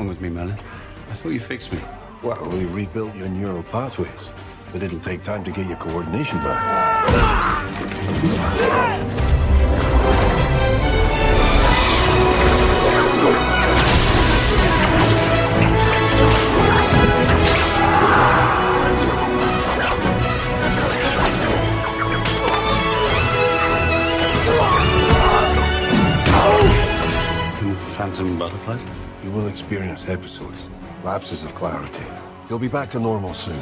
wrong with me, Merlin? I thought you fixed me. Well, we rebuilt your neural pathways, but it'll take time to get your coordination back. Phantom butterflies? You will experience episodes, lapses of clarity. You'll be back to normal soon.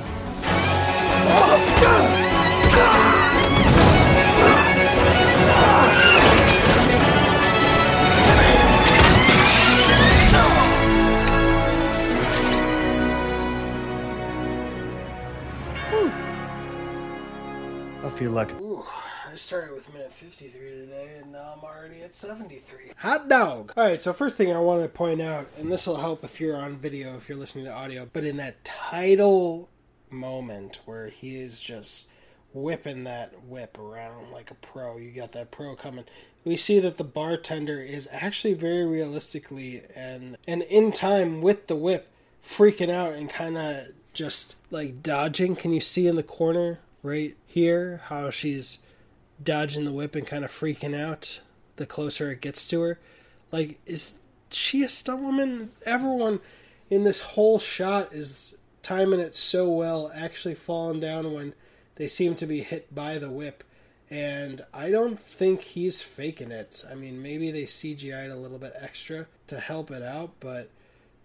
I feel like Ooh, I started with minute 53 today, and now I'm already at 73. Hot dog! Alright, so first thing I want to point out, and this will help if you're on video, if you're listening to audio, but in that title moment where he is just whipping that whip around like a pro, you got that pro coming. We see that the bartender is actually very realistically and and in time with the whip freaking out and kind of just like dodging. Can you see in the corner right here how she's dodging the whip and kind of freaking out the closer it gets to her? Like, is she a stunt woman? Everyone in this whole shot is timing it so well, actually falling down when they seem to be hit by the whip. And I don't think he's faking it. I mean, maybe they CGI'd a little bit extra to help it out, but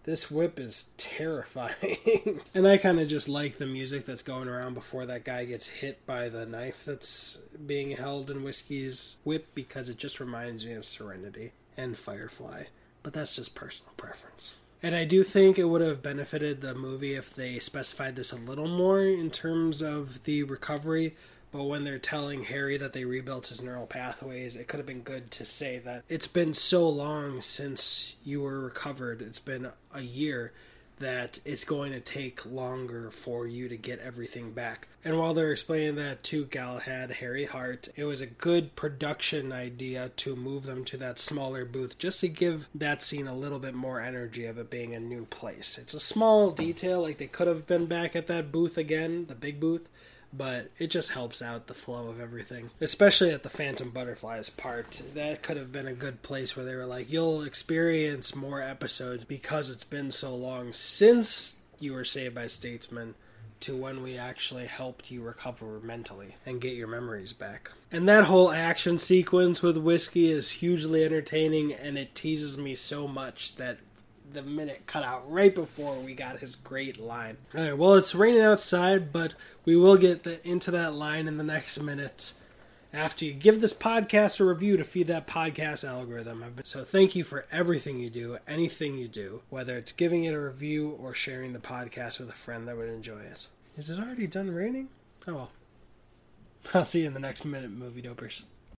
this whip is terrifying. and I kind of just like the music that's going around before that guy gets hit by the knife that's being held in Whiskey's whip because it just reminds me of Serenity and Firefly. But that's just personal preference. And I do think it would have benefited the movie if they specified this a little more in terms of the recovery. But when they're telling Harry that they rebuilt his neural pathways, it could have been good to say that it's been so long since you were recovered. It's been a year that it's going to take longer for you to get everything back. And while they're explaining that to Galahad, Harry Hart, it was a good production idea to move them to that smaller booth just to give that scene a little bit more energy of it being a new place. It's a small detail, like they could have been back at that booth again, the big booth, but it just helps out the flow of everything. Especially at the Phantom Butterflies part. That could have been a good place where they were like, you'll experience more episodes because it's been so long since you were saved by Statesman to when we actually helped you recover mentally and get your memories back. And that whole action sequence with Whiskey is hugely entertaining and it teases me so much that the minute cut out right before we got his great line. All right, well, it's raining outside, but we will get the, into that line in the next minute after you give this podcast a review to feed that podcast algorithm. So thank you for everything you do, anything you do, whether it's giving it a review or sharing the podcast with a friend that would enjoy it. Is it already done raining? Oh well. I'll see you in the next minute, movie dopers.